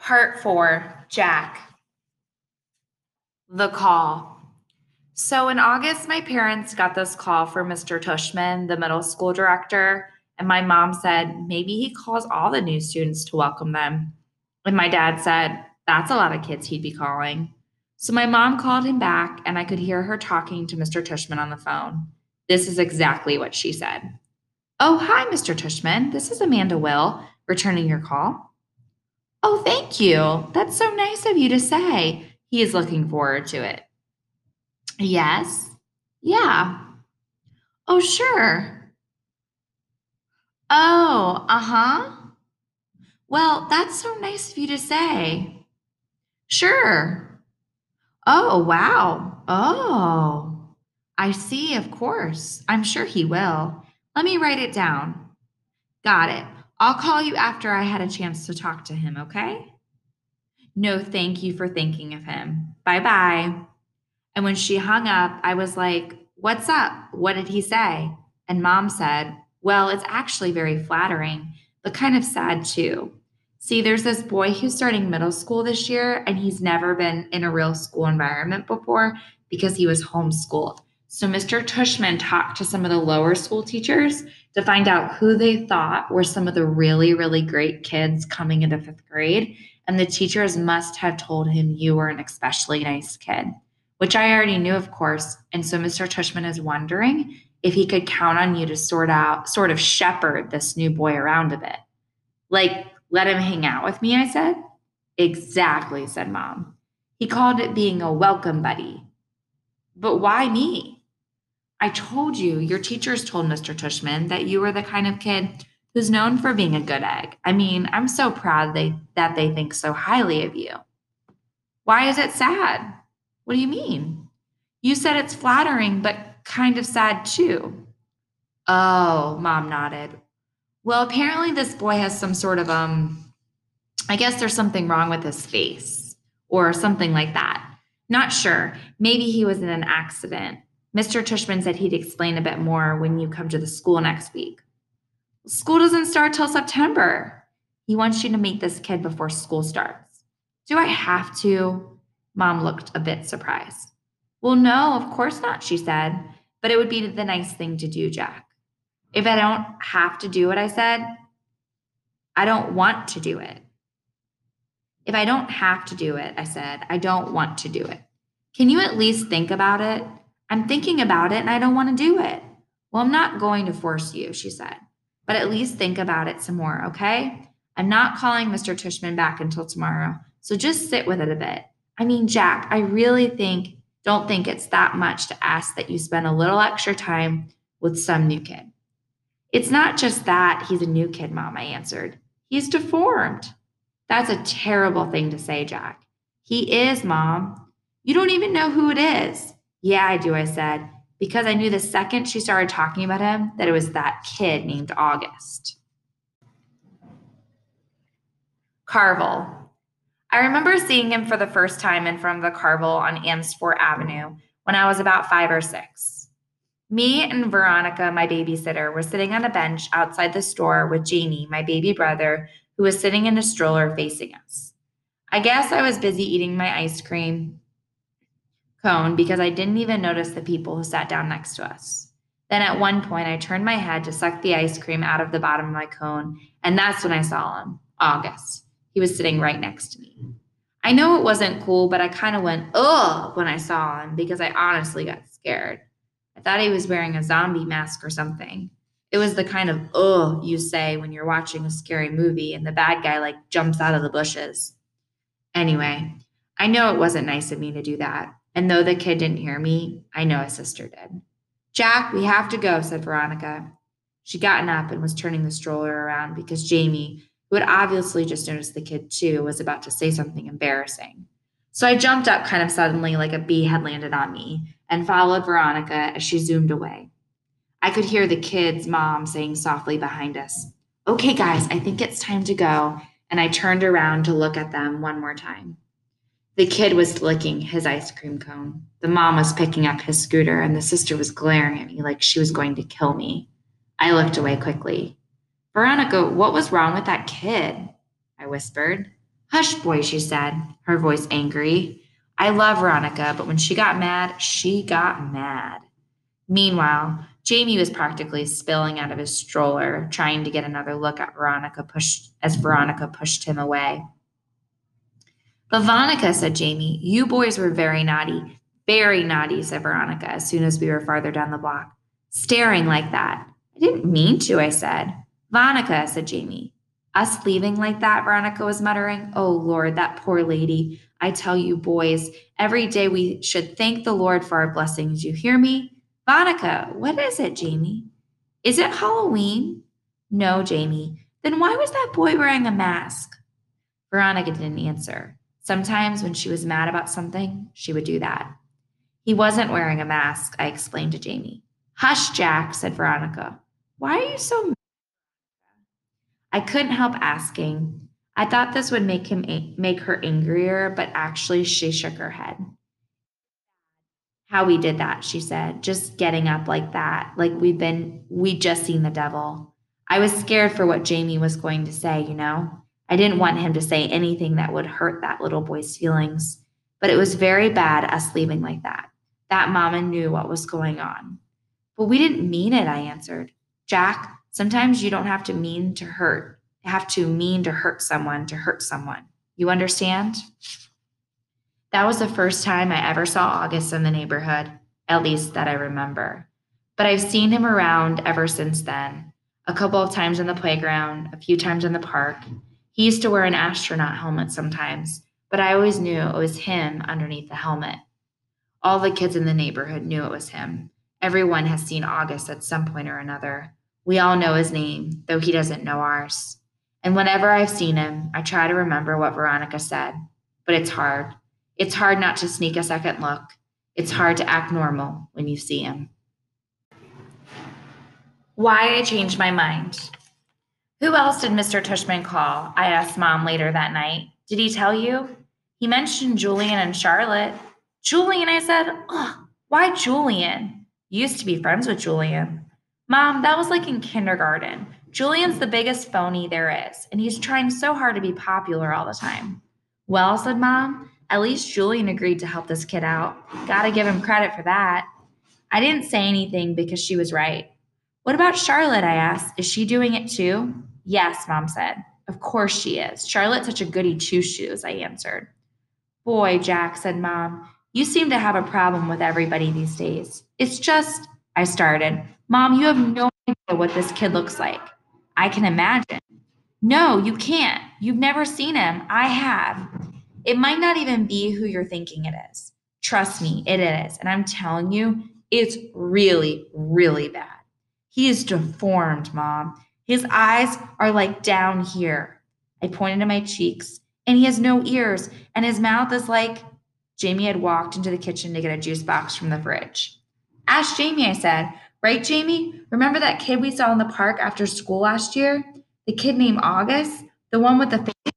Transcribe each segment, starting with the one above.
Part four Jack. The call. So in August, my parents got this call from Mr. Tushman, the middle school director, and my mom said maybe he calls all the new students to welcome them. And my dad said that's a lot of kids he'd be calling. So my mom called him back, and I could hear her talking to Mr. Tushman on the phone. This is exactly what she said. Oh, hi, Mr. Tushman. This is Amanda Will, returning your call. Oh, thank you. That's so nice of you to say. He is looking forward to it. Yes. Yeah. Oh, sure. Oh, uh huh. Well, that's so nice of you to say. Sure. Oh, wow. Oh, I see, of course. I'm sure he will. Let me write it down. Got it. I'll call you after I had a chance to talk to him, okay? No, thank you for thinking of him. Bye bye. And when she hung up, I was like, What's up? What did he say? And mom said, Well, it's actually very flattering, but kind of sad too. See, there's this boy who's starting middle school this year, and he's never been in a real school environment before because he was homeschooled. So Mr. Tushman talked to some of the lower school teachers to find out who they thought were some of the really, really great kids coming into fifth grade. And the teachers must have told him you were an especially nice kid, which I already knew, of course. And so Mr. Tushman is wondering if he could count on you to sort out, sort of shepherd this new boy around a bit. Like, let him hang out with me, I said. Exactly, said mom. He called it being a welcome buddy. But why me? I told you, your teachers told Mr. Tushman that you were the kind of kid who's known for being a good egg. I mean, I'm so proud they, that they think so highly of you. Why is it sad? What do you mean? You said it's flattering, but kind of sad too. Oh, mom nodded. Well, apparently this boy has some sort of, um, I guess there's something wrong with his face or something like that. Not sure. Maybe he was in an accident Mr. Tushman said he'd explain a bit more when you come to the school next week. School doesn't start till September. He wants you to meet this kid before school starts. Do I have to? Mom looked a bit surprised. Well, no, of course not, she said, but it would be the nice thing to do, Jack. If I don't have to do what I said, I don't want to do it. If I don't have to do it, I said, I don't want to do it. Can you at least think about it? I'm thinking about it and I don't want to do it. Well, I'm not going to force you, she said, but at least think about it some more, okay? I'm not calling Mr. Tushman back until tomorrow, so just sit with it a bit. I mean, Jack, I really think, don't think it's that much to ask that you spend a little extra time with some new kid. It's not just that he's a new kid, Mom, I answered. He's deformed. That's a terrible thing to say, Jack. He is, Mom. You don't even know who it is. Yeah, I do, I said, because I knew the second she started talking about him that it was that kid named August. Carvel. I remember seeing him for the first time in front of the Carvel on Amesfort Avenue when I was about five or six. Me and Veronica, my babysitter, were sitting on a bench outside the store with Jamie, my baby brother, who was sitting in a stroller facing us. I guess I was busy eating my ice cream cone because I didn't even notice the people who sat down next to us. Then at one point, I turned my head to suck the ice cream out of the bottom of my cone, and that's when I saw him August. He was sitting right next to me. I know it wasn't cool, but I kind of went, ugh, when I saw him because I honestly got scared. I thought he was wearing a zombie mask or something. It was the kind of ugh you say when you're watching a scary movie and the bad guy like jumps out of the bushes. Anyway, I know it wasn't nice of me to do that. And though the kid didn't hear me, I know his sister did. Jack, we have to go, said Veronica. She'd gotten up and was turning the stroller around because Jamie, who had obviously just noticed the kid too, was about to say something embarrassing. So I jumped up kind of suddenly, like a bee had landed on me, and followed Veronica as she zoomed away. I could hear the kid's mom saying softly behind us, Okay, guys, I think it's time to go. And I turned around to look at them one more time. The kid was licking his ice cream cone. The mom was picking up his scooter, and the sister was glaring at me like she was going to kill me. I looked away quickly. Veronica, what was wrong with that kid? I whispered. Hush, boy, she said, her voice angry. I love Veronica, but when she got mad, she got mad. Meanwhile, Jamie was practically spilling out of his stroller, trying to get another look at Veronica pushed as Veronica pushed him away. But Veronica, said Jamie, you boys were very naughty. Very naughty, said Veronica, as soon as we were farther down the block. Staring like that. I didn't mean to, I said. Veronica, said Jamie. Us leaving like that, Veronica was muttering. Oh, Lord, that poor lady. I tell you, boys, every day we should thank the Lord for our blessings. You hear me? Veronica, what is it, Jamie? Is it Halloween? No, Jamie. Then why was that boy wearing a mask? Veronica didn't answer. Sometimes when she was mad about something, she would do that. He wasn't wearing a mask, I explained to Jamie. Hush, Jack, said Veronica. Why are you so mad? I couldn't help asking. I thought this would make him make her angrier, but actually she shook her head how we did that, she said, just getting up like that, like we've been, we just seen the devil. I was scared for what Jamie was going to say, you know? I didn't want him to say anything that would hurt that little boy's feelings. But it was very bad us leaving like that. That mama knew what was going on. But we didn't mean it, I answered. Jack, sometimes you don't have to mean to hurt, have to mean to hurt someone to hurt someone. You understand? That was the first time I ever saw August in the neighborhood, at least that I remember. But I've seen him around ever since then. A couple of times in the playground, a few times in the park. He used to wear an astronaut helmet sometimes, but I always knew it was him underneath the helmet. All the kids in the neighborhood knew it was him. Everyone has seen August at some point or another. We all know his name, though he doesn't know ours. And whenever I've seen him, I try to remember what Veronica said, but it's hard. It's hard not to sneak a second look. It's hard to act normal when you see him. Why I changed my mind. Who else did Mr. Tushman call? I asked mom later that night. Did he tell you? He mentioned Julian and Charlotte. Julian, I said, oh, why Julian? used to be friends with Julian. Mom, that was like in kindergarten. Julian's the biggest phony there is, and he's trying so hard to be popular all the time. Well, said Mom, at least Julian agreed to help this kid out. Gotta give him credit for that. I didn't say anything because she was right. What about Charlotte? I asked. Is she doing it too? Yes, mom said. Of course she is. Charlotte's such a goody two shoes, I answered. Boy, Jack, said mom, you seem to have a problem with everybody these days. It's just, I started. Mom, you have no idea what this kid looks like. I can imagine. No, you can't. You've never seen him. I have. It might not even be who you're thinking it is. Trust me, it is. And I'm telling you, it's really, really bad. He is deformed, mom. His eyes are like down here. I pointed to my cheeks, and he has no ears, and his mouth is like. Jamie had walked into the kitchen to get a juice box from the fridge. Ask Jamie, I said. Right, Jamie? Remember that kid we saw in the park after school last year? The kid named August? The one with the face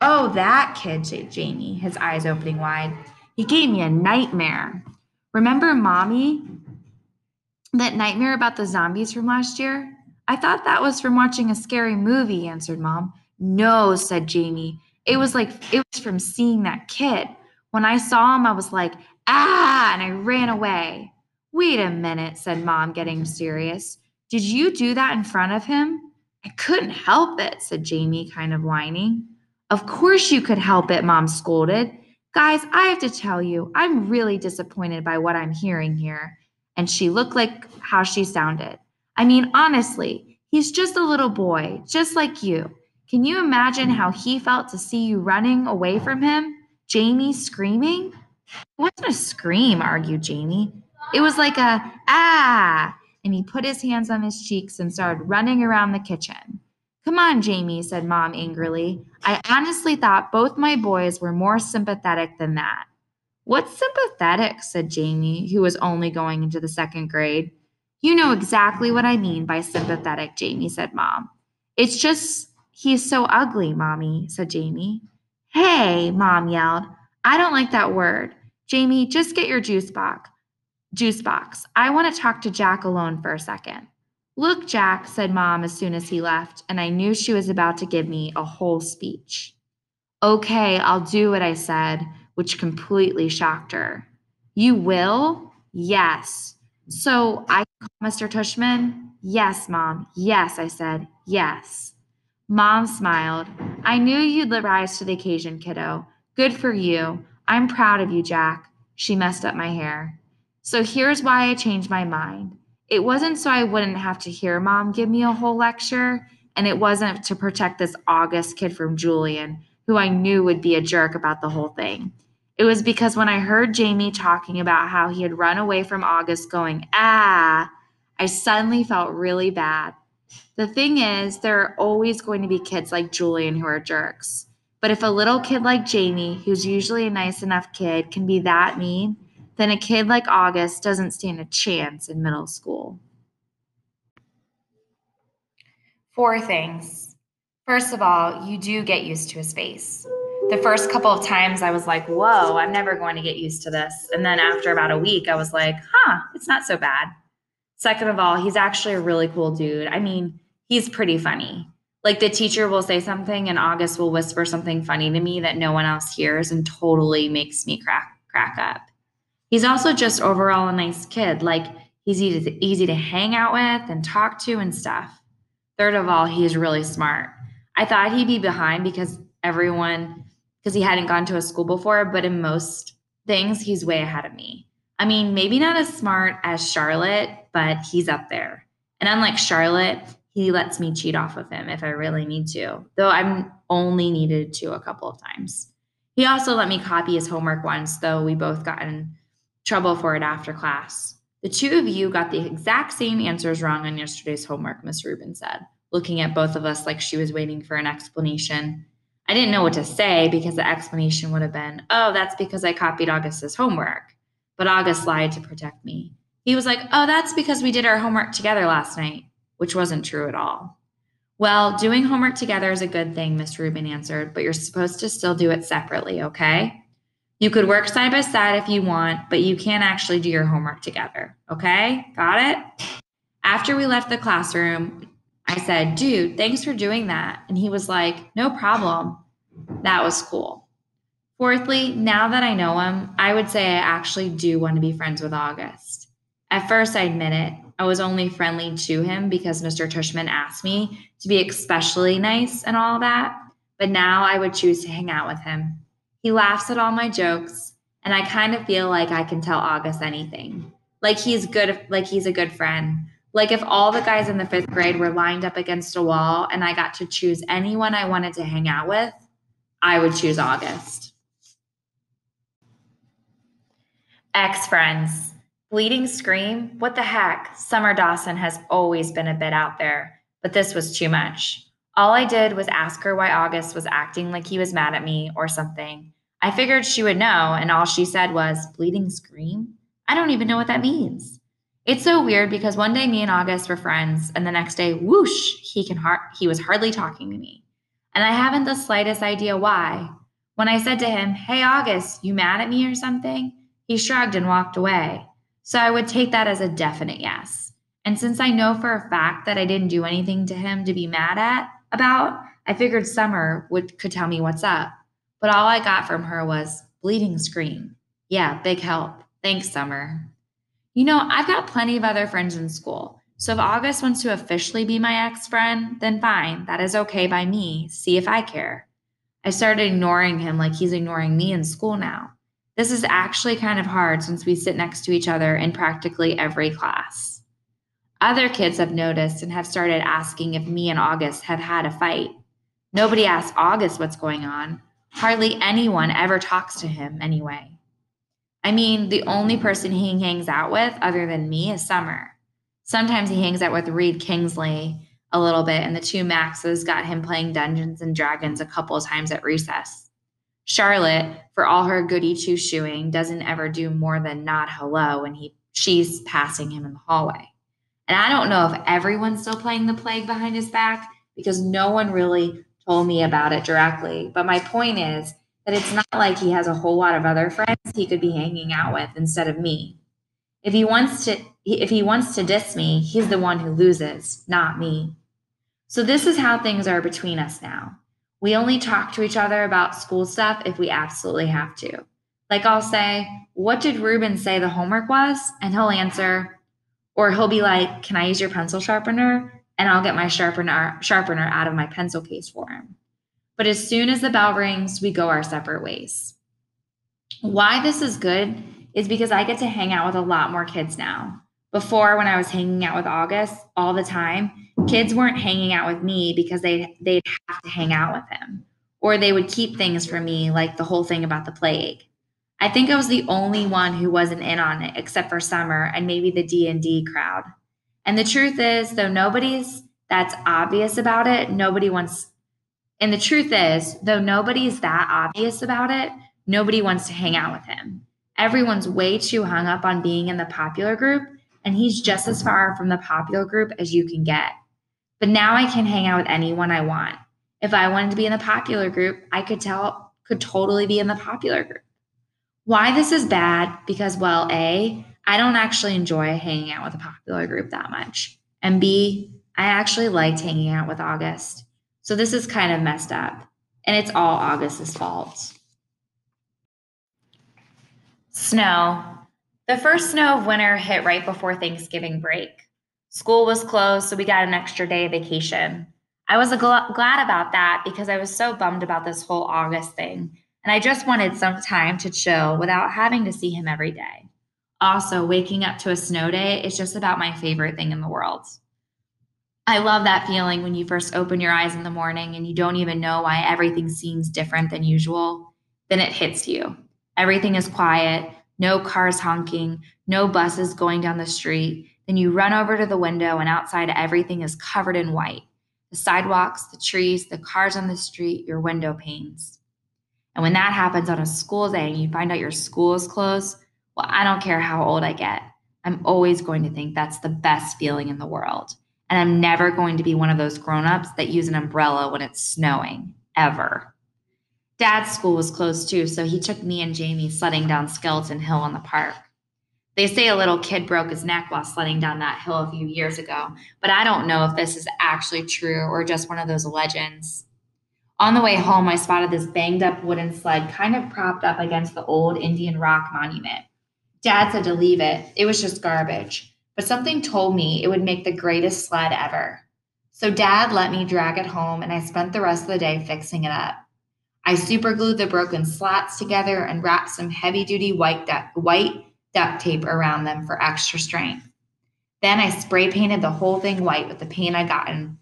Oh, that kid, Jamie, his eyes opening wide. He gave me a nightmare. Remember, mommy? That nightmare about the zombies from last year? I thought that was from watching a scary movie, answered mom. No, said Jamie. It was like, it was from seeing that kid. When I saw him, I was like, ah, and I ran away. Wait a minute, said mom, getting serious. Did you do that in front of him? I couldn't help it, said Jamie, kind of whining. Of course you could help it, mom scolded. Guys, I have to tell you, I'm really disappointed by what I'm hearing here. And she looked like how she sounded. I mean, honestly, he's just a little boy, just like you. Can you imagine how he felt to see you running away from him? Jamie screaming? It wasn't a scream, argued Jamie. It was like a ah, and he put his hands on his cheeks and started running around the kitchen. Come on, Jamie, said Mom angrily. I honestly thought both my boys were more sympathetic than that. What's sympathetic? said Jamie, who was only going into the second grade. You know exactly what I mean by sympathetic, Jamie, said Mom. It's just he's so ugly, Mommy, said Jamie. Hey, Mom yelled. I don't like that word. Jamie, just get your juice box. Juice box. I want to talk to Jack alone for a second. Look, Jack, said Mom as soon as he left, and I knew she was about to give me a whole speech. Okay, I'll do what I said, which completely shocked her. You will? Yes. So I Mr. Tushman? Yes, Mom. Yes, I said. Yes. Mom smiled. I knew you'd rise to the occasion, kiddo. Good for you. I'm proud of you, Jack. She messed up my hair. So here's why I changed my mind. It wasn't so I wouldn't have to hear Mom give me a whole lecture, and it wasn't to protect this August kid from Julian, who I knew would be a jerk about the whole thing. It was because when I heard Jamie talking about how he had run away from August going, ah, I suddenly felt really bad. The thing is, there are always going to be kids like Julian who are jerks. But if a little kid like Jamie, who's usually a nice enough kid, can be that mean, then a kid like August doesn't stand a chance in middle school. Four things. First of all, you do get used to a face. The first couple of times I was like, whoa, I'm never going to get used to this. And then after about a week, I was like, huh, it's not so bad. Second of all, he's actually a really cool dude. I mean, he's pretty funny. Like the teacher will say something and August will whisper something funny to me that no one else hears and totally makes me crack crack up. He's also just overall a nice kid. Like he's easy to, easy to hang out with and talk to and stuff. Third of all, he's really smart. I thought he'd be behind because everyone because he hadn't gone to a school before, but in most things he's way ahead of me. I mean, maybe not as smart as Charlotte, but he's up there. And unlike Charlotte, he lets me cheat off of him if I really need to, though I'm only needed to a couple of times. He also let me copy his homework once, though we both got in trouble for it after class. The two of you got the exact same answers wrong on yesterday's homework, Miss Rubin said, looking at both of us like she was waiting for an explanation. I didn't know what to say because the explanation would have been, oh, that's because I copied August's homework. But August lied to protect me. He was like, oh, that's because we did our homework together last night which wasn't true at all. Well, doing homework together is a good thing, Miss Rubin answered, but you're supposed to still do it separately, okay? You could work side by side if you want, but you can't actually do your homework together, okay? Got it? After we left the classroom, I said, dude, thanks for doing that. And he was like, no problem. That was cool. Fourthly, now that I know him, I would say I actually do want to be friends with August. At first, I admit it, I was only friendly to him because Mr. Tushman asked me to be especially nice and all that. But now I would choose to hang out with him. He laughs at all my jokes, and I kind of feel like I can tell August anything. Like he's good, like he's a good friend. Like if all the guys in the fifth grade were lined up against a wall and I got to choose anyone I wanted to hang out with, I would choose August. Ex friends. Bleeding Scream? What the heck? Summer Dawson has always been a bit out there, but this was too much. All I did was ask her why August was acting like he was mad at me or something. I figured she would know, and all she said was, Bleeding Scream? I don't even know what that means. It's so weird because one day me and August were friends, and the next day, whoosh, he can har- he was hardly talking to me. And I haven't the slightest idea why. When I said to him, Hey August, you mad at me or something? He shrugged and walked away. So I would take that as a definite yes. And since I know for a fact that I didn't do anything to him to be mad at about, I figured Summer would could tell me what's up. But all I got from her was bleeding scream. Yeah, big help. Thanks, Summer. You know, I've got plenty of other friends in school. So if August wants to officially be my ex friend, then fine. That is okay by me. See if I care. I started ignoring him like he's ignoring me in school now. This is actually kind of hard since we sit next to each other in practically every class. Other kids have noticed and have started asking if me and August have had a fight. Nobody asks August what's going on. Hardly anyone ever talks to him anyway. I mean, the only person he hangs out with other than me is Summer. Sometimes he hangs out with Reed Kingsley a little bit, and the two Maxes got him playing Dungeons and Dragons a couple of times at recess. Charlotte, for all her goody two shoeing, doesn't ever do more than nod hello when he she's passing him in the hallway. And I don't know if everyone's still playing the plague behind his back because no one really told me about it directly. But my point is that it's not like he has a whole lot of other friends he could be hanging out with instead of me. If he wants to if he wants to diss me, he's the one who loses, not me. So this is how things are between us now. We only talk to each other about school stuff if we absolutely have to. Like I'll say, What did Rubin say the homework was? And he'll answer, or he'll be like, Can I use your pencil sharpener? And I'll get my sharpener sharpener out of my pencil case for him. But as soon as the bell rings, we go our separate ways. Why this is good is because I get to hang out with a lot more kids now. Before, when I was hanging out with August all the time, kids weren't hanging out with me because they they'd have to hang out with him, or they would keep things from me, like the whole thing about the plague. I think I was the only one who wasn't in on it, except for Summer and maybe the D and D crowd. And the truth is, though nobody's that's obvious about it, nobody wants. And the truth is, though nobody's that obvious about it, nobody wants to hang out with him. Everyone's way too hung up on being in the popular group, and he's just as far from the popular group as you can get. But now I can hang out with anyone I want. If I wanted to be in the popular group, I could tell could totally be in the popular group. Why this is bad? Because well, A, I don't actually enjoy hanging out with a popular group that much. And B, I actually liked hanging out with August. So this is kind of messed up. And it's all August's fault. Snow. The first snow of winter hit right before Thanksgiving break. School was closed, so we got an extra day of vacation. I was gl- glad about that because I was so bummed about this whole August thing, and I just wanted some time to chill without having to see him every day. Also, waking up to a snow day is just about my favorite thing in the world. I love that feeling when you first open your eyes in the morning and you don't even know why everything seems different than usual. Then it hits you. Everything is quiet, no cars honking, no buses going down the street, then you run over to the window, and outside everything is covered in white the sidewalks, the trees, the cars on the street, your window panes. And when that happens on a school day and you find out your school is closed, well, I don't care how old I get. I'm always going to think that's the best feeling in the world. And I'm never going to be one of those grown-ups that use an umbrella when it's snowing, ever. Dad's school was closed too, so he took me and Jamie sledding down Skeleton Hill in the park. They say a little kid broke his neck while sledding down that hill a few years ago, but I don't know if this is actually true or just one of those legends. On the way home, I spotted this banged up wooden sled kind of propped up against the old Indian rock monument. Dad said to leave it, it was just garbage, but something told me it would make the greatest sled ever. So Dad let me drag it home, and I spent the rest of the day fixing it up. I superglued the broken slats together and wrapped some heavy duty white, white duct tape around them for extra strength. Then I spray painted the whole thing white with the paint I gotten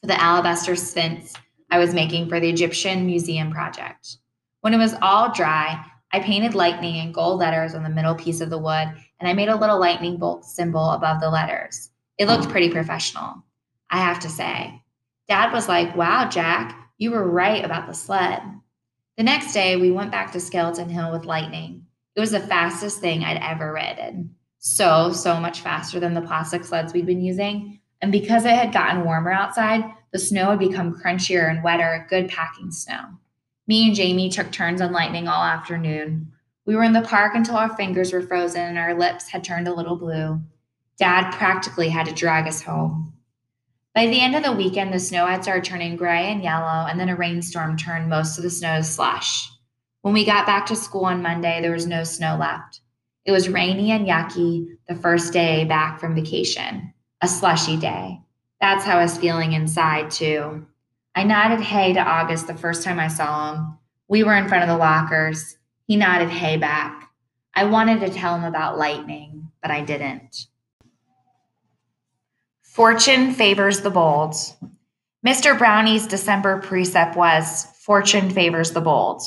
for the alabaster sphinx I was making for the Egyptian Museum project. When it was all dry, I painted lightning in gold letters on the middle piece of the wood, and I made a little lightning bolt symbol above the letters. It looked pretty professional, I have to say. Dad was like, Wow, Jack, you were right about the sled. The next day, we went back to Skeleton Hill with lightning. It was the fastest thing I'd ever ridden. So, so much faster than the plastic sleds we'd been using. And because it had gotten warmer outside, the snow had become crunchier and wetter, good packing snow. Me and Jamie took turns on lightning all afternoon. We were in the park until our fingers were frozen and our lips had turned a little blue. Dad practically had to drag us home. By the end of the weekend, the snow had started turning gray and yellow, and then a rainstorm turned most of the snow to slush. When we got back to school on Monday, there was no snow left. It was rainy and yucky the first day back from vacation, a slushy day. That's how I was feeling inside, too. I nodded hey to August the first time I saw him. We were in front of the lockers. He nodded hey back. I wanted to tell him about lightning, but I didn't. Fortune favors the bold. Mr. Brownie's December precept was Fortune favors the bold.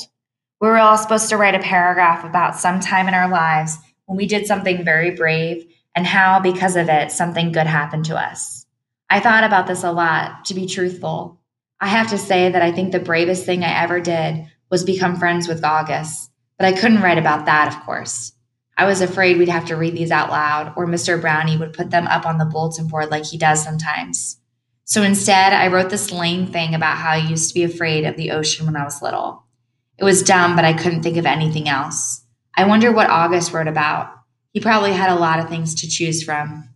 We were all supposed to write a paragraph about some time in our lives when we did something very brave and how, because of it, something good happened to us. I thought about this a lot, to be truthful. I have to say that I think the bravest thing I ever did was become friends with August, but I couldn't write about that, of course. I was afraid we'd have to read these out loud, or Mr. Brownie would put them up on the bulletin board like he does sometimes. So instead, I wrote this lame thing about how I used to be afraid of the ocean when I was little. It was dumb, but I couldn't think of anything else. I wonder what August wrote about. He probably had a lot of things to choose from.